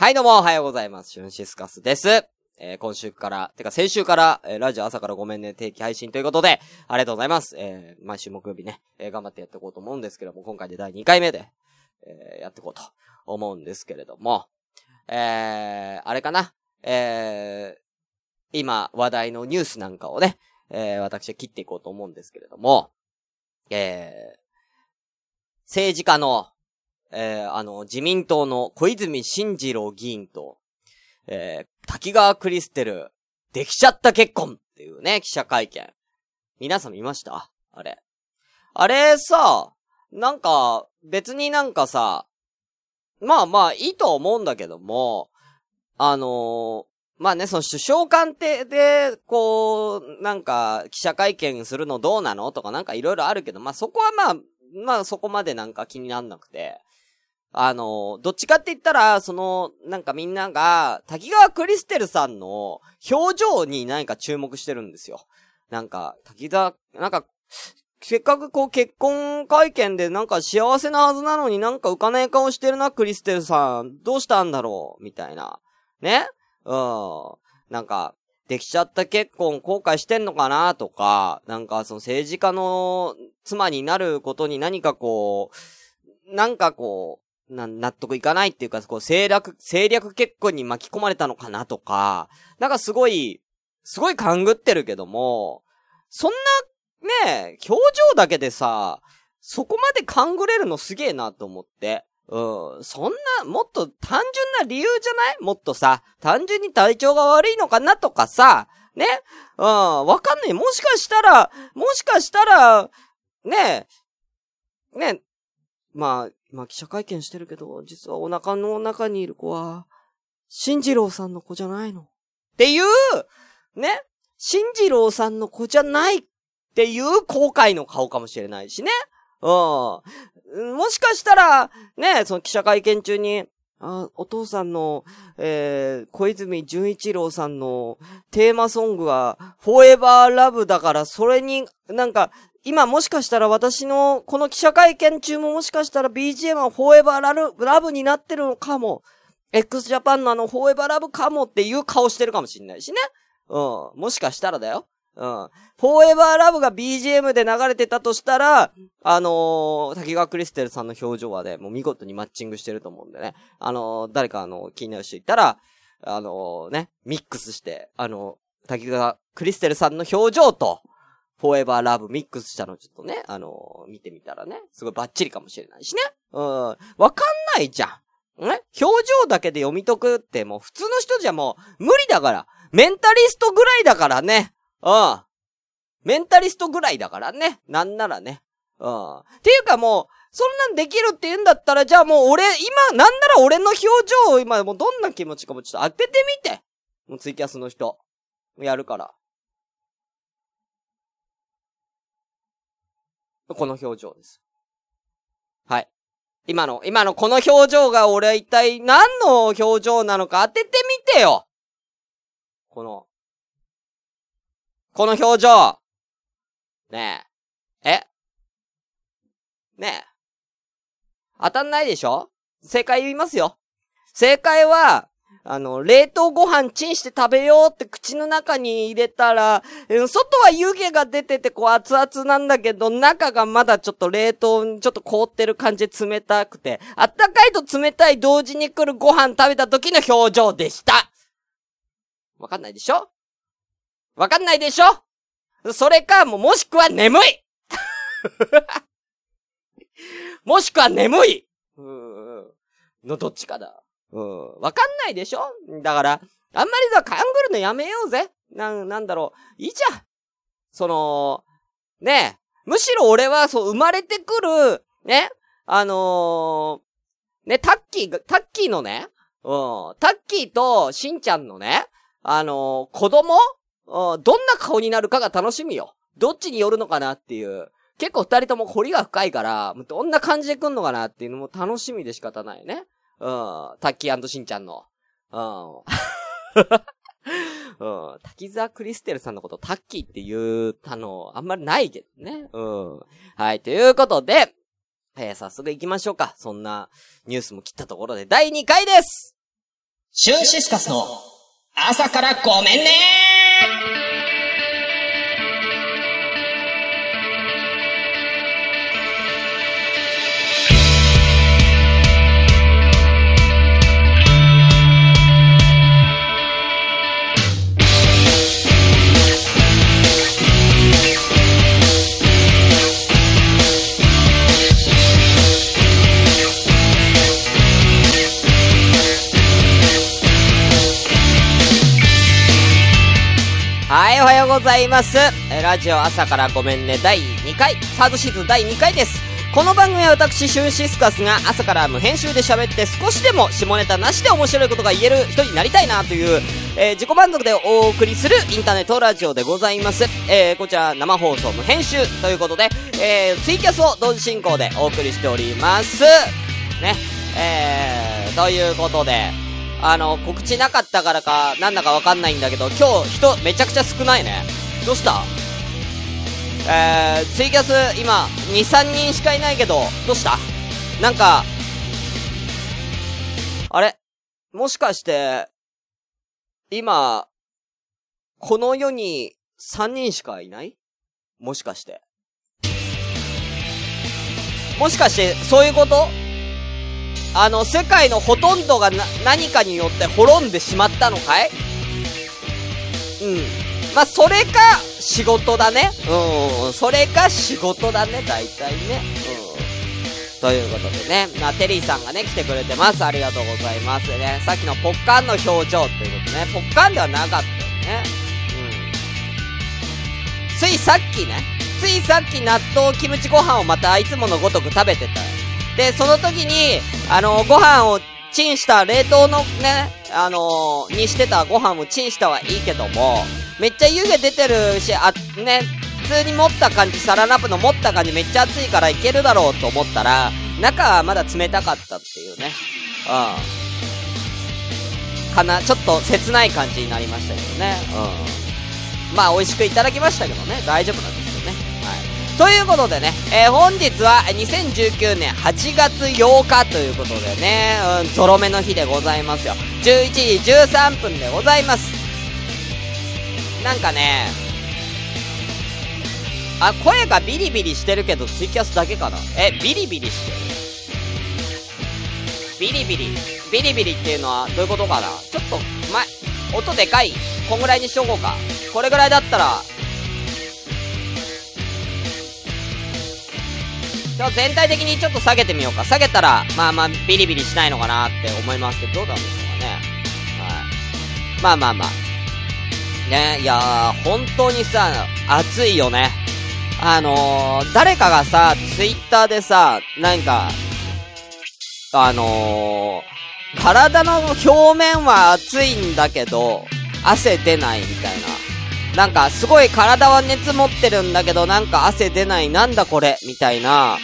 はい、どうも、おはようございます。シュンシスカスです。えー、今週から、てか先週から、えー、ラジオ朝からごめんね、定期配信ということで、ありがとうございます。えー、毎週木曜日ね、え、頑張ってやっていこうと思うんですけども、今回で第2回目で、え、やっていこうと思うんですけれども、え、あれかな、え、今話題のニュースなんかをね、え、私は切っていこうと思うんですけれども、え、政治家の、えー、あの、自民党の小泉進次郎議員と、えー、滝川クリステル、できちゃった結婚っていうね、記者会見。皆さん見ました？あれ。あれさ、なんか、別になんかさ、まあまあいいと思うんだけども、あのー、まあね、その首相官邸で、こう、なんか、記者会見するのどうなのとかなんかいろいろあるけど、まあそこはまあ、まあそこまでなんか気になんなくて、あの、どっちかって言ったら、その、なんかみんなが、滝川クリステルさんの表情に何か注目してるんですよ。なんか、滝沢、なんか、せっかくこう結婚会見でなんか幸せなはずなのになんか浮かない顔してるな、クリステルさん。どうしたんだろうみたいな。ね？うん。なんか、できちゃった結婚後悔してんのかなとか、なんかその政治家の妻になることに何かこう、なんかこう、な、納得いかないっていうか、こう、政略、政略結婚に巻き込まれたのかなとか、なんかすごい、すごい勘ぐってるけども、そんな、ね、表情だけでさ、そこまで勘ぐれるのすげえなと思って。うん。そんな、もっと単純な理由じゃない？もっとさ、単純に体調が悪いのかなとかさ、ね？うん、わかんない。もしかしたら、もしかしたら、ね？ね？まあ、ま記者会見してるけど、実はお腹の中にいる子は、新次郎さんの子じゃないの。っていう、ね、新次郎さんの子じゃないっていう後悔の顔かもしれないしね。うん。もしかしたら、ね、その記者会見中に、あ、お父さんの、えー、小泉純一郎さんのテーマソングは、フォーエバーラブだから、それに、なんか、今もしかしたら私の、この記者会見中ももしかしたら BGM はフォーエバーラブ、ラブになってるのかも。x ジャパンのあのフォーエバーラブかもっていう顔してるかもしんないしね。うん。もしかしたらだよ。うん。フォーエバーラブが BGM で流れてたとしたら、あのー、滝川クリステルさんの表情はね、もう見事にマッチングしてると思うんでね。あのー、誰かあの、気になる人いたら、あのー、ね、ミックスして、あの滝川クリステルさんの表情と、フォーエバーラブミックスしたのちょっとね、あの見てみたらね、すごいバッチリかもしれないしね。うん。わかんないじゃん。ね？表情だけで読み解くってもう普通の人じゃもう無理だから。メンタリストぐらいだからね。うん。メンタリストぐらいだからね。なんならね。うん。っていうかもう、そんなんできるって言うんだったら、じゃあもう俺、今、なんなら俺の表情を今もうどんな気持ちかもちょっと当ててみて。もうツイキャスの人。やるから。この表情です。はい。今の、今のこの表情が俺は一体何の表情なのか当ててみてよこの、この表情ねえ。え？ねえ。当たんないでしょ？正解言いますよ。正解は、あの、冷凍ご飯チンして食べようって口の中に入れたら、外は湯気が出ててこう熱々なんだけど、中がまだちょっと冷凍、ちょっと凍ってる感じで冷たくて、あったかいと冷たい同時に来るご飯食べた時の表情でした。わかんないでしょ？わかんないでしょ？それか、ももしくは眠い もしくは眠い。のどっちかだ。うん。わかんないでしょ？だから、あんまりさ、勘ぐるのやめようぜ。なん、なんだろう。いいじゃん。その、ねえ。むしろ俺は、そう、生まれてくる、ね。あのー、ね、タッキーが、タッキーのね、うん。タッキーとしんちゃんのね、あのー、子供？うん、どんな顔になるかが楽しみよ。どっちによるのかなっていう。結構二人とも彫りが深いから、どんな感じで来んのかなっていうのも楽しみで仕方ないね。うん。タッキーしんちゃんの。うん。うん。滝沢クリステルさんのことタッキーって言ったの、あんまりないけどね。うん。はい。ということで、えー、早速行きましょうか。そんなニュースも切ったところで第2回ですシュンシスカスの朝からごめんねはい、おはようございます。ラジオ朝からごめんね、第2回、サードシーズン第2回です。この番組は私、シュンシスカスが朝から無編集で喋って少しでも下ネタなしで面白いことが言える人になりたいなという、えー自己満足でお送りするインターネットラジオでございます。えーこちら生放送無編集ということで、えーツイキャスを同時進行でお送りしております。ね。えー、ということで、あの、告知なかったからか、なんだかわかんないんだけど、今日人めちゃくちゃ少ないね。どうした？えー、ツイキャス今、2、3人しかいないけど、どうした？なんか、あれ？もしかして、今、この世に3人しかいない？もしかして。もしかして、そういうこと？あの、世界のほとんどがな、何かによって滅んでしまったのかい？うん。まあ、それか、仕事だね。うん。それか、仕事だね。大体ね。うん。ということでね。まあ、テリーさんがね、来てくれてます。ありがとうございますね。さっきのポッカンの表情っていうことね。ポッカンではなかったよね。うん。ついさっきね。ついさっき納豆キムチご飯をまたいつものごとく食べてたよ。で、その時に、あの、ご飯をチンした冷凍のね、あのにしてたご飯をチンしたはいいけども、めっちゃ湯気出てるし、あ、ね、普通に持った感じ、サランラップの持った感じめっちゃ熱いからいけるだろうと思ったら、中はまだ冷たかったっていうね。うん。かな、ちょっと切ない感じになりましたけどね。うん。まあ、美味しくいただきましたけどね、大丈夫なんです。ということでね、えー本日は2019年8月8日ということでね、うん、ゾロ目の日でございますよ。11時13分でございます。なんかね、あ、声がビリビリしてるけどツイキャスだけかな？え、ビリビリしてるビリビリ。ビリビリっていうのはどういうことかな？ちょっと、ま、音でかい。こんぐらいにしとこうか。これぐらいだったら、じゃあ全体的にちょっと下げてみようか。下げたら、まあまあ、ビリビリしないのかなって思いますけど、どうなんでしょうかね。はい。まあまあまあ。ね、いやー、本当にさ、暑いよね。あのー、誰かがさ、ツイッターでさ、なんか、あのー、体の表面は熱いんだけど、汗出ないみたいな。なんか、すごい体は熱持ってるんだけど、なんか汗出ない、なんだこれ、みたいな、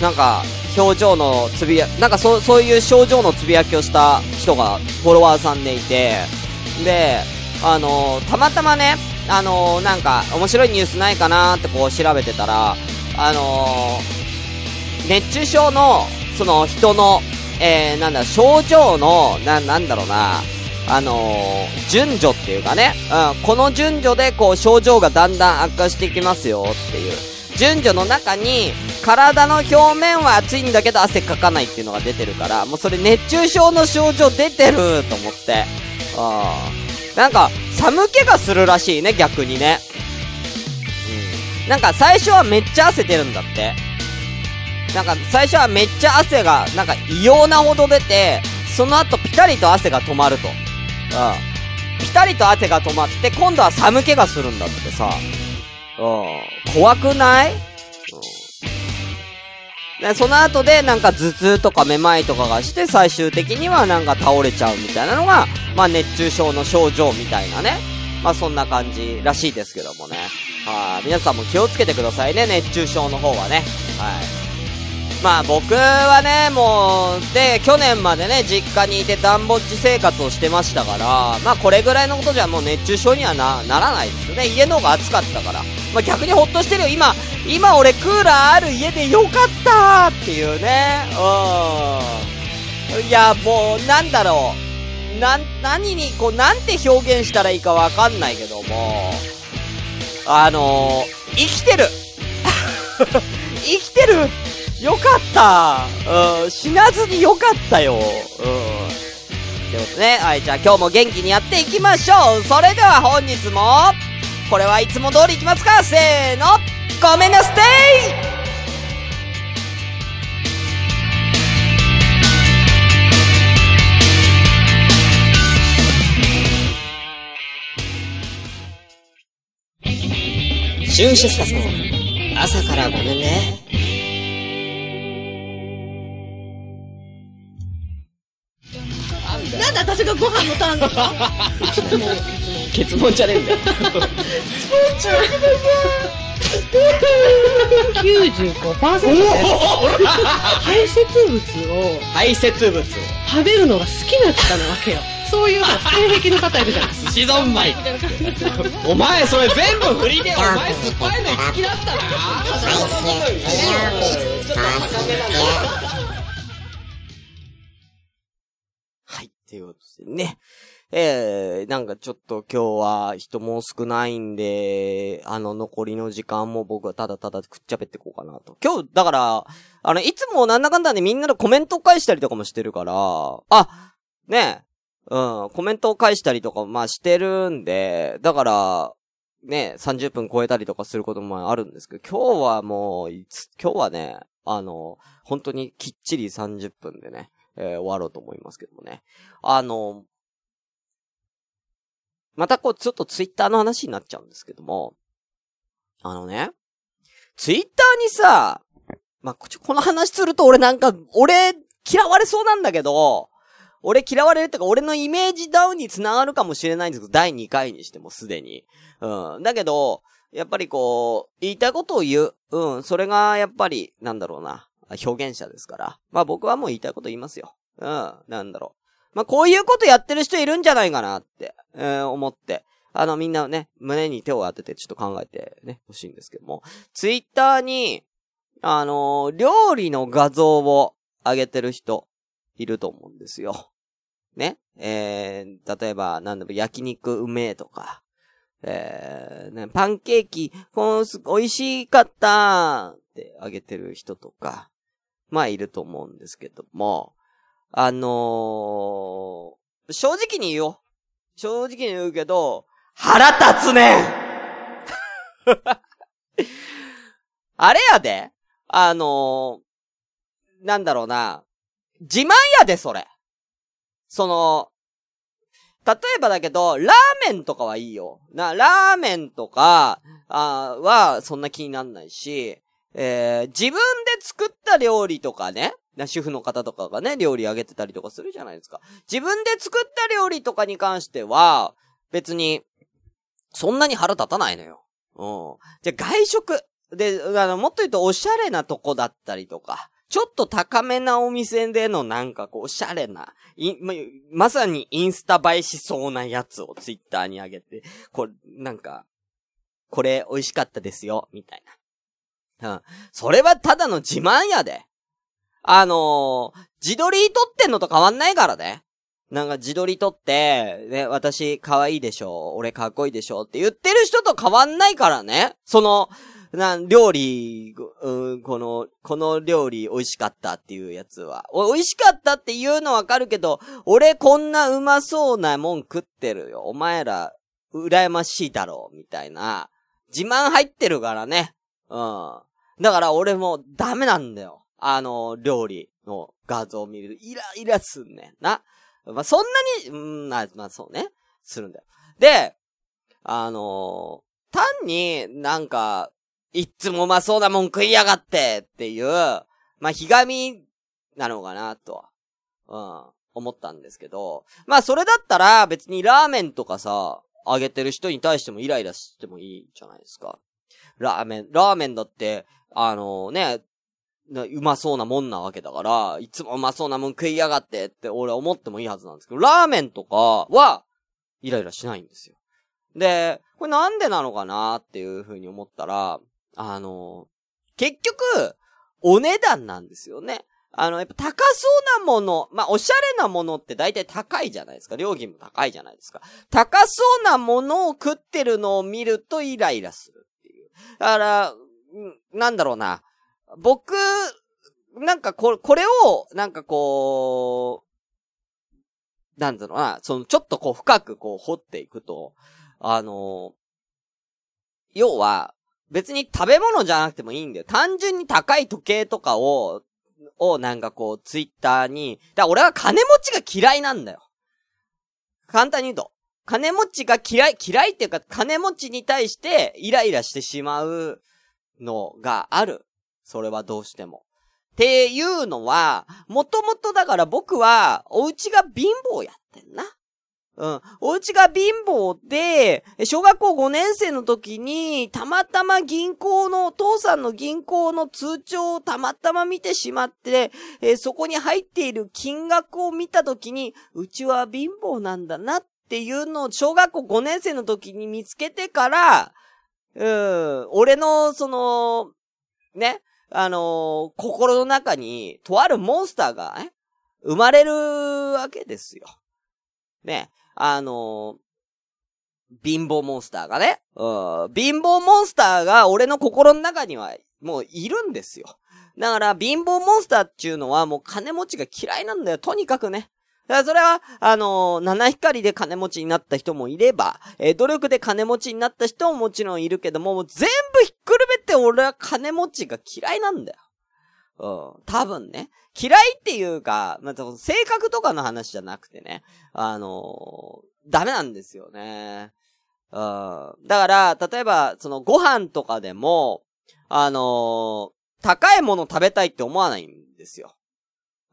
なんか、表情のつぶや、なんかそう、そういう症状のつぶやきをした人が、フォロワーさんでいて、で、あのーたまたまね、あのーなんか、面白いニュースないかなーってこう調べてたら、あのー熱中症の、その人の、えー、なんだ、症状の、な、なんだろうな、あのー順序っていうかね、うん、この順序でこう症状がだんだん悪化していきますよっていう。順序の中に、体の表面は熱いんだけど汗かかないっていうのが出てるから、もうそれ熱中症の症状出てると思って。あーなんか、寒気がするらしいね、逆にね。うん。なんか最初はめっちゃ汗出るんだって。なんか最初はめっちゃ汗が、なんか異様なほど出て、その後ピタリと汗が止まると。うん。ピタリと汗が止まって、今度は寒気がするんだってさ。うん。怖くない？うん。で、その後でなんか頭痛とかめまいとかがして、最終的にはなんか倒れちゃうみたいなのが、まあ熱中症の症状みたいなね。まあそんな感じらしいですけどもね。はい。皆さんも気をつけてくださいね、熱中症の方はね。はい。まあ僕はね、もう、で、去年までね、実家にいて暖房地生活をしてましたから、まあこれぐらいのことじゃもう熱中症にはな、らないですよね。家の方が暑かったから。まあ逆にほっとしてるよ。今、今俺クーラーある家でよかったっていうね。うん。いや、もう、なんだろう。な、何に、こう、なんて表現したらいいかわかんないけども、あのー、生きてる 生きてるよかった。うん、死なずによかったよ。うん。ということでね、はい、じゃあ今日も元気にやっていきましょう。それでは本日も、これはいつも通りいきますか？せーの。ごめんなステイシュンシスカスの朝からごめんね。私がご飯のターンですかケツモンじゃねえんだよ。スポンチャ95%です。排泄物を、排泄物を食べるのが好きな方なわけよ。そういう性癖の方いるじゃないですか。寿司三昧。お前、それ全部振りで、お前酸っぱいの好きだったな。はい、ということでね。えー、なんかちょっと今日は人も少ないんで、あの残りの時間も僕はただただくっちゃべってこうかなと。今日、だから、あの、いつもなんだかんだでみんなのコメント返したりとかもしてるから、あ、ねうん、コメントを返したりとか、まあしてるんで、だから、ね、30分超えたりとかすることもあるんですけど、今日はもう、今日はね、あの、本当にきっちり30分でね、えー、終わろうと思いますけどもね。あの、またこう、ちょっとツイッターの話になっちゃうんですけども、あのね、ツイッターにさ、まあ、この話すると俺なんか、俺、嫌われそうなんだけど、俺嫌われるってか、俺のイメージダウンにつながるかもしれないんですけど、第2回にしてもすでに。うん。だけど、やっぱりこう、言いたいことを言う。うん。それが、やっぱり、なんだろうな。表現者ですから。まあ僕はもう言いたいこと言いますよ。うん。なんだろう。まあこういうことやってる人いるんじゃないかなって、えー、思って。あのみんなね、胸に手を当ててちょっと考えてね、欲しいんですけども。ツイッターに、あのー、料理の画像を上げてる人、いると思うんですよ。ね？えー、例えば、なんだろ、焼肉うめえとか、えー、ね、パンケーキ、この、美味しかったってあげてる人とか、まあいると思うんですけども、あのー、正直に言おう。正直に言うけど、腹立つねん あれやであのー、なんだろうな。自慢やで、それ。その、例えばだけど、ラーメンとかはいいよ。な、ラーメンとか、あは、そんな気になんないし、えー、自分で作った料理とかね、主婦の方とかがね、料理あげてたりとかするじゃないですか。自分で作った料理とかに関しては、別に、そんなに腹立たないのよ。うん。じゃ、外食。で、あの、もっと言うとおしゃれなとこだったりとか、ちょっと高めなお店でのなんかこう、おしゃれな、ま、まさにインスタ映えしそうなやつをツイッターに上げて、これ、なんか、これ美味しかったですよ、みたいな。うん。それはただの自慢やで。あのー、自撮り撮ってんのと変わんないからね。なんか自撮り撮って、ね、私可愛いでしょ、俺かっこいいでしょって言ってる人と変わんないからね。その、な、料理、うん、この、この料理美味しかったっていうやつは。美味しかったって言うのわかるけど、俺こんなうまそうなもん食ってるよ。お前ら、羨ましいだろう、みたいな。自慢入ってるからね。うん。だから俺もダメなんだよ。あの、料理の画像を見る。イライラすんねんな。まあ、そんなに、うん、まあ、まあ、そうね。するんだよ。で、あのー、単になんか、いっつもうまそうなもん食いやがってっていう、まあ、ひがみなのかなとは、うん、思ったんですけど、まあ、それだったら別にラーメンとかさ、あげてる人に対してもイライラしてもいいじゃないですか。ラーメン、ラーメンだって、あのね、うまそうなもんなわけだから、いつもうまそうなもん食いやがってって俺思ってもいいはずなんですけど、ラーメンとかは、イライラしないんですよ。で、これなんでなのかなっていうふうに思ったら、あの、結局、お値段なんですよね。あの、やっぱ高そうなもの、まあ、おしゃれなものって大体高いじゃないですか。料金も高いじゃないですか。高そうなものを食ってるのを見るとイライラする。だから、なんだろうな。僕、なんかこれ、これを、なんかこう、なんだろうな、その、ちょっとこう深くこう掘っていくと、あの要は、別に食べ物じゃなくてもいいんだよ。単純に高い時計とかを、をなんかこう、ツイッターに、だから俺は金持ちが嫌いなんだよ。簡単に言うと。金持ちが嫌い、嫌いっていうか、金持ちに対してイライラしてしまうのがある。それはどうしても。っていうのは、もともとだから僕は、お家が貧乏やってんな。うん。お家が貧乏で、小学校5年生の時に、たまたま銀行の、お父さんの銀行の通帳をたまたま見てしまって、えーそこに入っている金額を見た時に、うちは貧乏なんだなっていうのを小学校5年生の時に見つけてから、うん、俺の、その、ね、あのー心の中に、とあるモンスターが、ね、生まれるわけですよ。ね、あのー貧乏モンスターがね、うん、貧乏モンスターが俺の心の中には、もういるんですよ。だから、貧乏モンスターっていうのはもう金持ちが嫌いなんだよ。とにかくね。それは、あのー七光で金持ちになった人もいれば、えー努力で金持ちになった人ももちろんいるけども、も全部ひっくるめて俺は金持ちが嫌いなんだよ。うん。多分ね。嫌いっていうか、まあ、性格とかの話じゃなくてね。あのーダメなんですよね。うん。だから、例えば、そのご飯とかでも、あのー高いもの食べたいって思わないんですよ。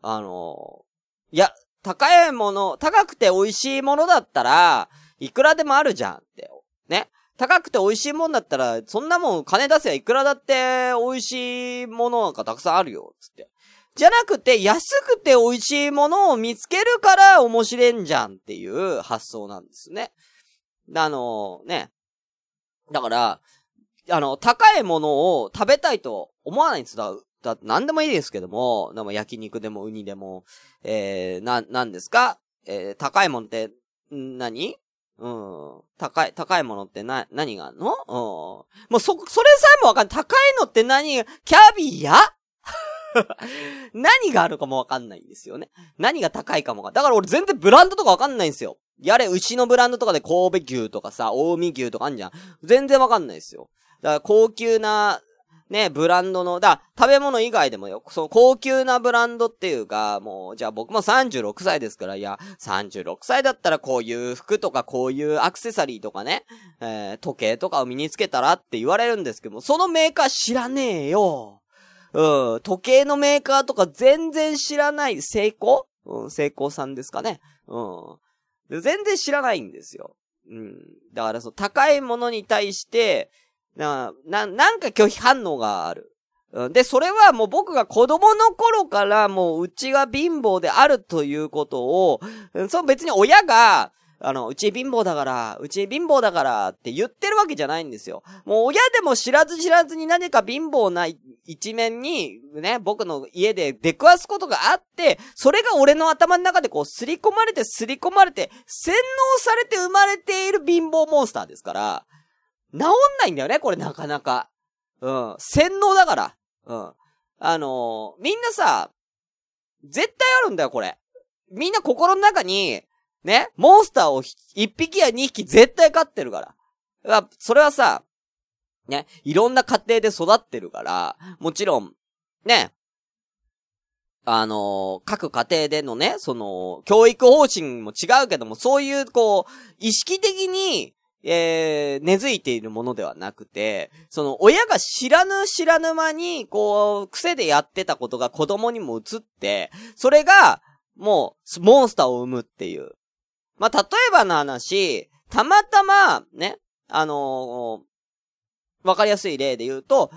あのーいや、高いもの、高くて美味しいものだったら、いくらでもあるじゃんって。ね。高くて美味しいもんだったら、そんなもん金出せばいくらだって美味しいものなんかたくさんあるよ、つって。じゃなくて、安くて美味しいものを見つけるから面白いんじゃんっていう発想なんですね。あのね。だから、あの、高いものを食べたいと思わないんです。だだって何でもいいですけども、でも焼肉でもウニでも、えー、な、なんですか？えー、高いもんって、ん何？うん。高い、高いものってな、何があんの？うん。もうそ、それさえもわかんない。高いのって何？キャビア？何があるかもわかんないんですよね。何が高いかもわかんない。だから俺全然ブランドとかわかんないんですよ。やれ、牛のブランドとかで神戸牛とかさ、近江牛とかあんじゃん。全然わかんないですよ。だから高級な、ね、ブランドの、だ、食べ物以外でもよ、その高級なブランドっていうか、もう、じゃあ僕も36歳ですから、いや、36歳だったらこういう服とかこういうアクセサリーとかね、えー時計とかを身につけたらって言われるんですけども、そのメーカー知らねえよ。うん、時計のメーカーとか全然知らない、成功うん、成功さんですかね。うん。全然知らないんですよ。うん。だからそう、高いものに対して、な、な、なんか拒否反応がある。で、それはもう僕が子供の頃からもううちが貧乏であるということを、そう別に親が、あの、うち貧乏だから、うち貧乏だからって言ってるわけじゃないんですよ。もう親でも知らず知らずに何か貧乏な一面に、ね、僕の家で出くわすことがあって、それが俺の頭の中でこう刷り込まれて刷り込まれて、洗脳されて生まれている貧乏モンスターですから、治んないんだよね、これなかなか。うん。洗脳だから。うん。あのーみんなさ、絶対あるんだよ、これ。みんな心の中に、ね、モンスターを一匹や二匹絶対飼ってるから。だからそれはさ、ね、いろんな家庭で育ってるから、もちろん、ね、あのー各家庭でのね、その、教育方針も違うけども、そういう、こう、意識的に、えー、根付いているものではなくて、その、親が知らぬ知らぬ間に、こう、癖でやってたことが子供にも移って、それが、もう、モンスターを生むっていう。まあ、例えばの話、たまたま、ね、あのーわかりやすい例で言うと、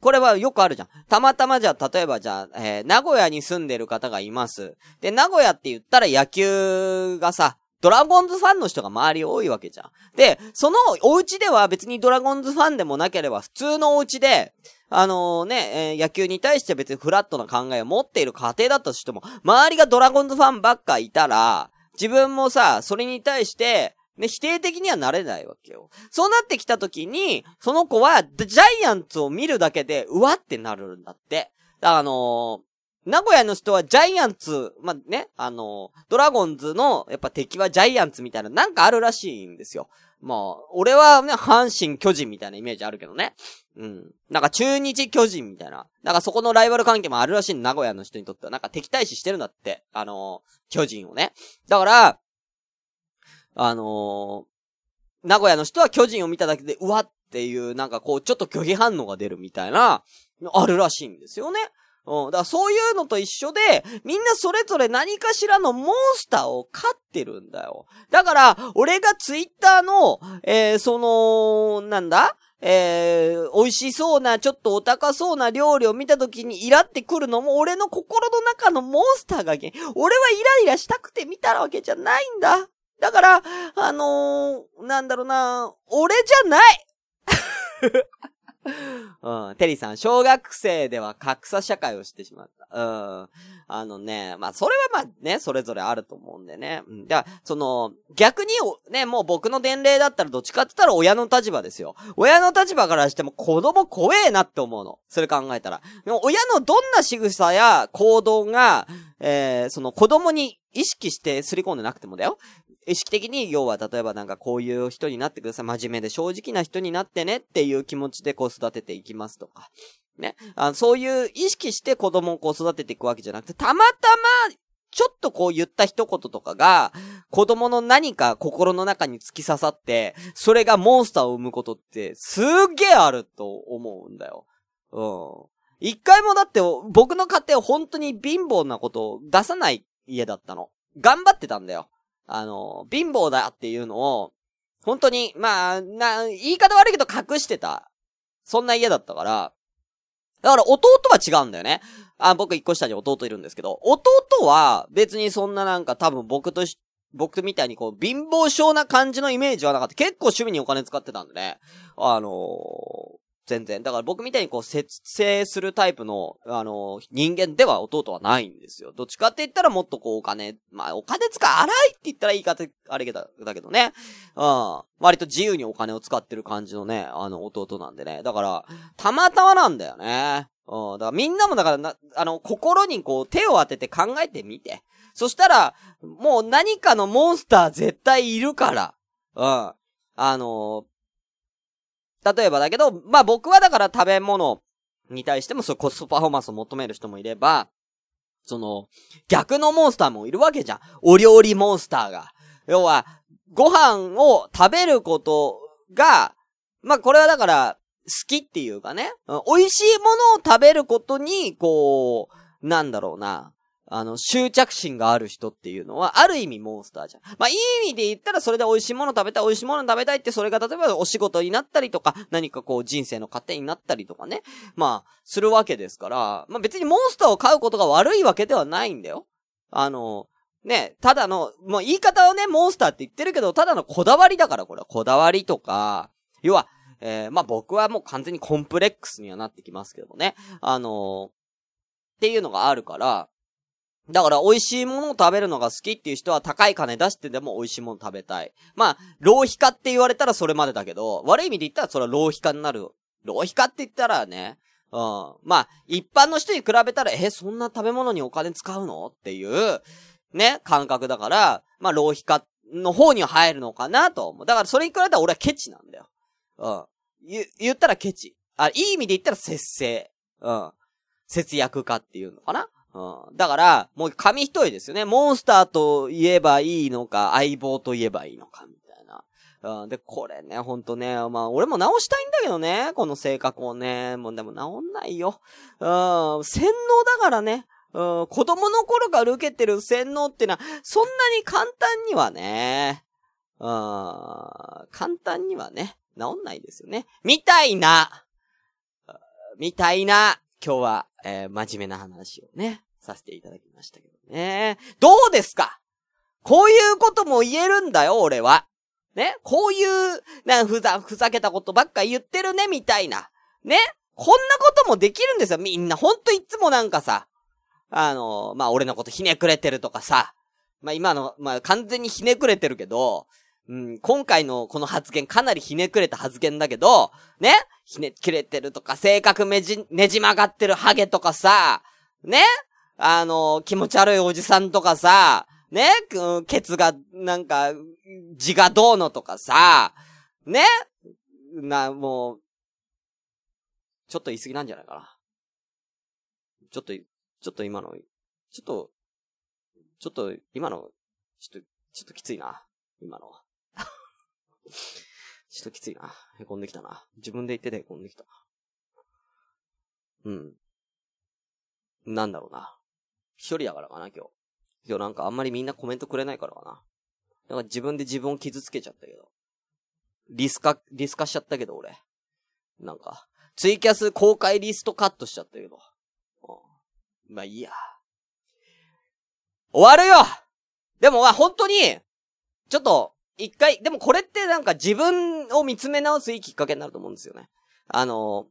これはよくあるじゃん。たまたまじゃ、例えばじゃあ、えー名古屋に住んでる方がいます。で、名古屋って言ったら野球がさ、ドラゴンズファンの人が周り多いわけじゃん。で、そのお家では別にドラゴンズファンでもなければ普通のお家で、あのね、えー、野球に対して別にフラットな考えを持っている家庭だったとしても、周りがドラゴンズファンばっかいたら、自分もさ、それに対して、ね、否定的にはなれないわけよ。そうなってきた時に、その子は、ジャイアンツを見るだけで、うわってなるんだって。あのー、名古屋の人はジャイアンツ、まあ、ね、あの、ドラゴンズの、やっぱ敵はジャイアンツみたいな、なんかあるらしいんですよ。まあ、俺はね、阪神巨人みたいなイメージあるけどね。うん。なんか中日巨人みたいな。なんかそこのライバル関係もあるらしい名古屋の人にとっては。なんか敵対視してるんだって。あの、巨人をね。だから、あのー、名古屋の人は巨人を見ただけで、うわっていう、なんかこう、ちょっと拒否反応が出るみたいな、あるらしいんですよね。うん。だからそういうのと一緒で、みんなそれぞれ何かしらのモンスターを飼ってるんだよ。だから、俺がツイッターの、えー、その、なんだ？えー、美味しそうな、ちょっとお高そうな料理を見た時にイラってくるのも、俺の心の中のモンスターがけ俺はイライラしたくて見たわけじゃないんだ。だから、あのー、なんだろうな、俺じゃない うん。テリーさん、小学生では格差社会をしてしまった。うん。あのね、まあ、それはまね、それぞれあると思うんでね。うん。じゃその、逆に、ね、もう僕の年齢だったらどっちかって言ったら親の立場ですよ。親の立場からしても子供怖えなって思うの。それ考えたら。でも親のどんな仕草や行動が、えー、その子供に意識してすり込んでなくてもだよ。意識的に、要は例えばなんかこういう人になってください。真面目で正直な人になってねっていう気持ちでこう育てていきますとか。ね。あそういう意識して子供をこう育てていくわけじゃなくて、たまたま、ちょっとこう言った一言とかが、子供の何か心の中に突き刺さって、それがモンスターを生むことって、すっげえあると思うんだよ。うん。一回もだって、僕の家庭本当に貧乏なことを出さない家だったの。頑張ってたんだよ。あの、貧乏だっていうのを、本当に、まあ、な、言い方悪いけど隠してた。そんな家だったから。だから弟は違うんだよね。あ、僕一個下に弟いるんですけど、弟は別にそんななんか多分僕とし、僕みたいにこう貧乏症な感じのイメージはなかった。結構趣味にお金使ってたんでね。あの、全然。だから僕みたいにこう、節制するタイプの、あの、人間では弟はないんですよ。どっちかって言ったらもっとこう、お金、まあ、お金使う、荒いって言ったら言い方、あれだ、だけどね。うん。割と自由にお金を使ってる感じのね、あの、弟なんでね。だから、たまたまなんだよね。うん。だからみんなもだからな、あの、心にこう、手を当てて考えてみて。そしたら、もう何かのモンスター絶対いるから。うん。あの例えばだけど、まあ僕はだから食べ物に対してもそうコストパフォーマンスを求める人もいれば、その、逆のモンスターもいるわけじゃん。お料理モンスターが。要は、ご飯を食べることが、まあこれはだから、好きっていうかね、美味しいものを食べることに、こう、なんだろうな。あの、執着心がある人っていうのは、ある意味モンスターじゃん。まあ、いい意味で言ったら、それで美味しいもの食べたい、美味しいもの食べたいって、それが例えばお仕事になったりとか、何かこう人生の糧になったりとかね。まあ、するわけですから、まあ別にモンスターを飼うことが悪いわけではないんだよ。あの、ね、ただの、もう言い方はね、モンスターって言ってるけど、ただのこだわりだから、これは。こだわりとか、要は、えー、まあ僕はもう完全にコンプレックスにはなってきますけどもね。あの、っていうのがあるから、だから美味しいものを食べるのが好きっていう人は高い金出してでも美味しいもの食べたい。まあ、浪費家って言われたらそれまでだけど、悪い意味で言ったらそれは浪費家になる。浪費家って言ったらね、うん。まあ、一般の人に比べたら、え、そんな食べ物にお金使うの？っていう、ね、感覚だから、まあ、浪費家の方には入るのかなと思う。だからそれに比べたら俺はケチなんだよ。うん。言、言ったらケチ。あ、いい意味で言ったら節制。うん。節約家っていうのかな？うん。だから、もう紙一重ですよね。モンスターと言えばいいのか、相棒と言えばいいのか、みたいな。うん。で、これね、ほんとね、まあ、俺も直したいんだけどね、この性格をね。もうでも直んないよ。うん。洗脳だからね。うん。子供の頃から受けてる洗脳ってのは、そんなに簡単にはね、うん。簡単にはね、治んないですよね。みたいな、みたいな、今日は、えー、真面目な話をね、させていただきましたけどね。どうですか？こういうことも言えるんだよ、俺は。ね？こういう、な、ふざ、ふざけたことばっか言ってるね、みたいな。ね？こんなこともできるんですよ、みんな。ほんといつもなんかさ、あの、まあ、俺のことひねくれてるとかさ、まあ、今の、まあ、完全にひねくれてるけど、うん、今回のこの発言かなりひねくれた発言だけど、ね？ひねくれてるとか、性格めじ、ねじ曲がってるハゲとかさ、ね？あの、気持ち悪いおじさんとかさ、ね？ケツが、なんか、字がどうのとかさ、ね？な、もう、ちょっと言い過ぎなんじゃないかな。ちょっと、ちょっと今の、ちょっと、ちょっと今の、ちょっと、ちょっときついな。今の。ちょっときついな。へこんできたな。自分で言っててへこんできた。うん。なんだろうな。一人だからかな、今日。今日なんかあんまりみんなコメントくれないからかな。だか自分で自分を傷つけちゃったけど。リスカ、リスカしちゃったけど、俺。なんか、ツイキャス公開リストカットしちゃったけど。うん、まあいいや。終わるよでもまあ本当に、ちょっと、一回、でもこれってなんか自分を見つめ直すいいきっかけになると思うんですよね。あの、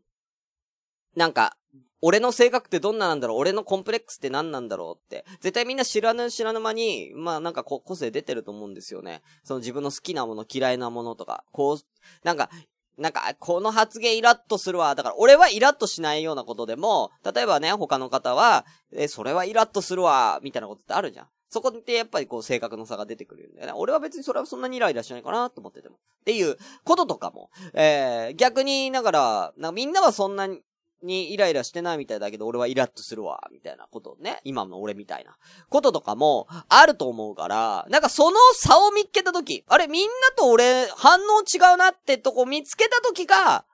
なんか、俺の性格ってどんななんだろう？俺のコンプレックスって何なんだろうって。絶対みんな知らぬ知らぬ間に、まあなんか個性出てると思うんですよね。その自分の好きなもの、嫌いなものとか、こう、なんか、なんか、この発言イラッとするわ。だから、俺はイラッとしないようなことでも、例えばね、他の方は、え、それはイラッとするわ、みたいなことってあるじゃん。そこってやっぱりこう性格の差が出てくるんだよね。俺は別にそれはそんなにイライラしないかなと思ってても。っていうこととかも。えー、逆に、だから、なみんなはそんなに、にイライラしてないみたいだけど、俺はイラッとするわ、みたいなことね。今の俺みたいな。こととかも、あると思うから、なんかその差を見つけたとき、あれみんなと俺、反応違うなってとこ見つけたときが、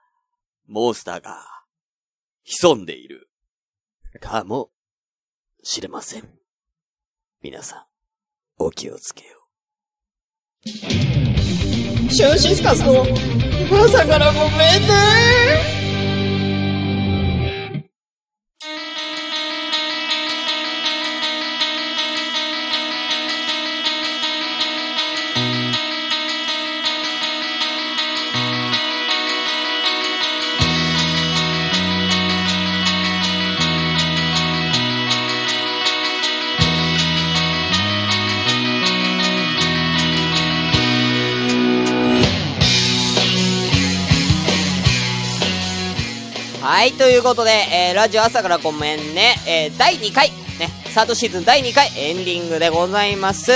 モンスターが、潜んでいる。かも、しれません。皆さん、お気をつけよう。シュンシスカスの、朝からごめんねはい、ということで、えー、ラジオ朝からごめんね、えー、第2回、ね、サードシーズン第2回、エンディングでございます。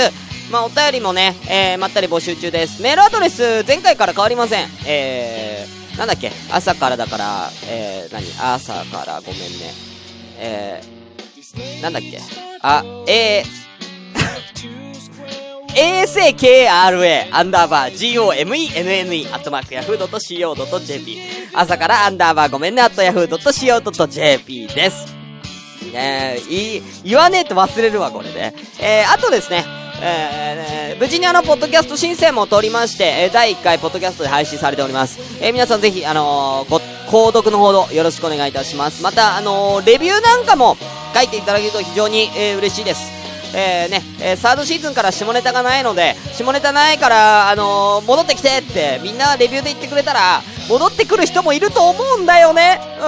まあ、お便りもね、えー、まったり募集中です。メールアドレス、前回から変わりません。えー、なんだっけ、朝からだから、えー、何？朝からごめんね。えー、なんだっけ、あ、えー、asakra アンダーバー gomenne アットマークヤフー .co.jp 朝からアンダーバーごめんねアットヤフー .co.jp です。えー、い、言わねえと忘れるわ、これね。えー、あとですね、えー、無事にあの、ポッドキャスト申請も通りまして、えー、第1回ポッドキャストで配信されております。えー、皆さんぜひ、あのー、ご、購読のほどよろしくお願いいたします。また、あのー、レビューなんかも書いていただけると非常に、えー、嬉しいです。えー、ね、え、サードシーズンから下ネタがないので、下ネタないから、あのー、戻ってきてってみんなレビューで言ってくれたら、戻ってくる人もいると思うんだよね。うん。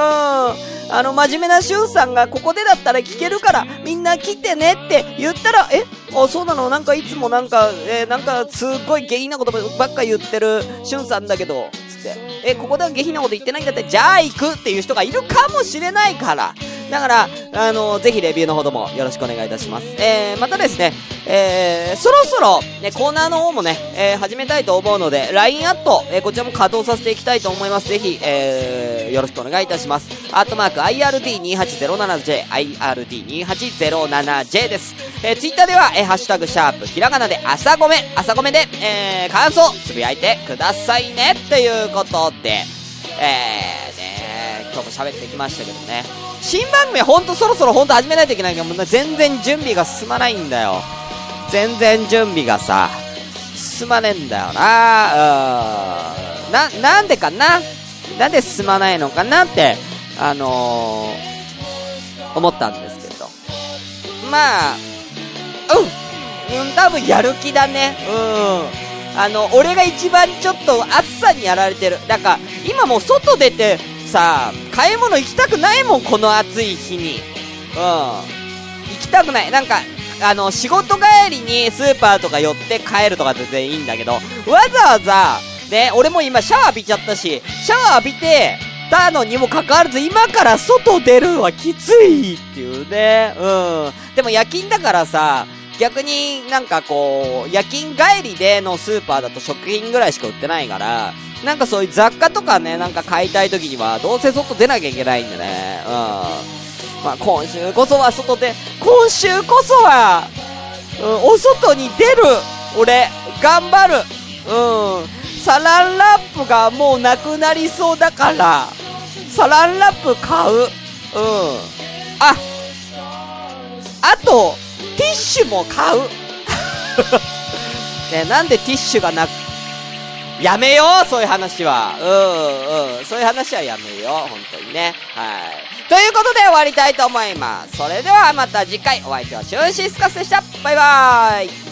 あの、真面目なしゅんさんがここでだったら聞けるから、みんな来てねって言ったら、え？あ、そうなの？なんかいつもなんか、えー、なんかすっごい下品なことばっか言ってるしゅんさんだけど、え、ここでは下品なこと言ってないんだって、じゃあ行くっていう人がいるかもしれないから。だから、あの、ぜひレビューのほどもよろしくお願いいたします。えー、またですね、えー、そろそろ、ね、コーナーの方もね、えー、始めたいと思うので、LINE アット、えー、こちらも稼働させていきたいと思います。ぜひ、えー、よろしくお願いいたします。アットマーク、IRD2807J、IRD2807J です。えー、ツイッターでは、えー、ハッシュタグ、シャープ、ひらがなで、朝ごめ、朝ごめで、えー、感想、つぶやいてくださいね、ということで、えー、ね、今日も喋ってきましたけどね。新番組ほんとそろそろほんと始めないといけないけど、全然準備が進まないんだよ。全然準備がさ、進まねえんだよなうん。な、なんでかな？なんで進まないのかなって、あのー、思ったんですけど。まあ、うん。うん、多分やる気だね。うん。あの、俺が一番ちょっと暑さにやられてる。だから、今もう外出て、さ、買い物行きたくないもん、この暑い日に。うん。行きたくない。なんか、あの、仕事帰りにスーパーとか寄って帰るとか全然いいんだけど、わざわざ、ね、俺も今シャワー浴びちゃったし、シャワー浴びて、たのにもかかわらず、今から外出るはきついっていうね。うん。でも夜勤だからさ、逆になんかこう、夜勤帰りでのスーパーだと食品ぐらいしか売ってないから、なんかそういう雑貨とかね、なんか買いたい時には、どうせ外出なきゃいけないんでね。うん。まあ今週こそは外で、今週こそは、うん、お外に出る俺、頑張るうん。サランラップがもうなくなりそうだから、サランラップ買う？うん。あ、あと、ティッシュも買う。ね、なんでティッシュがなく、やめようそういう話は。うん、うん。そういう話はやめよう。本当にね。はい。ということで終わりたいと思います。それではまた次回お相手はシュンシスカスでした。バイバーイ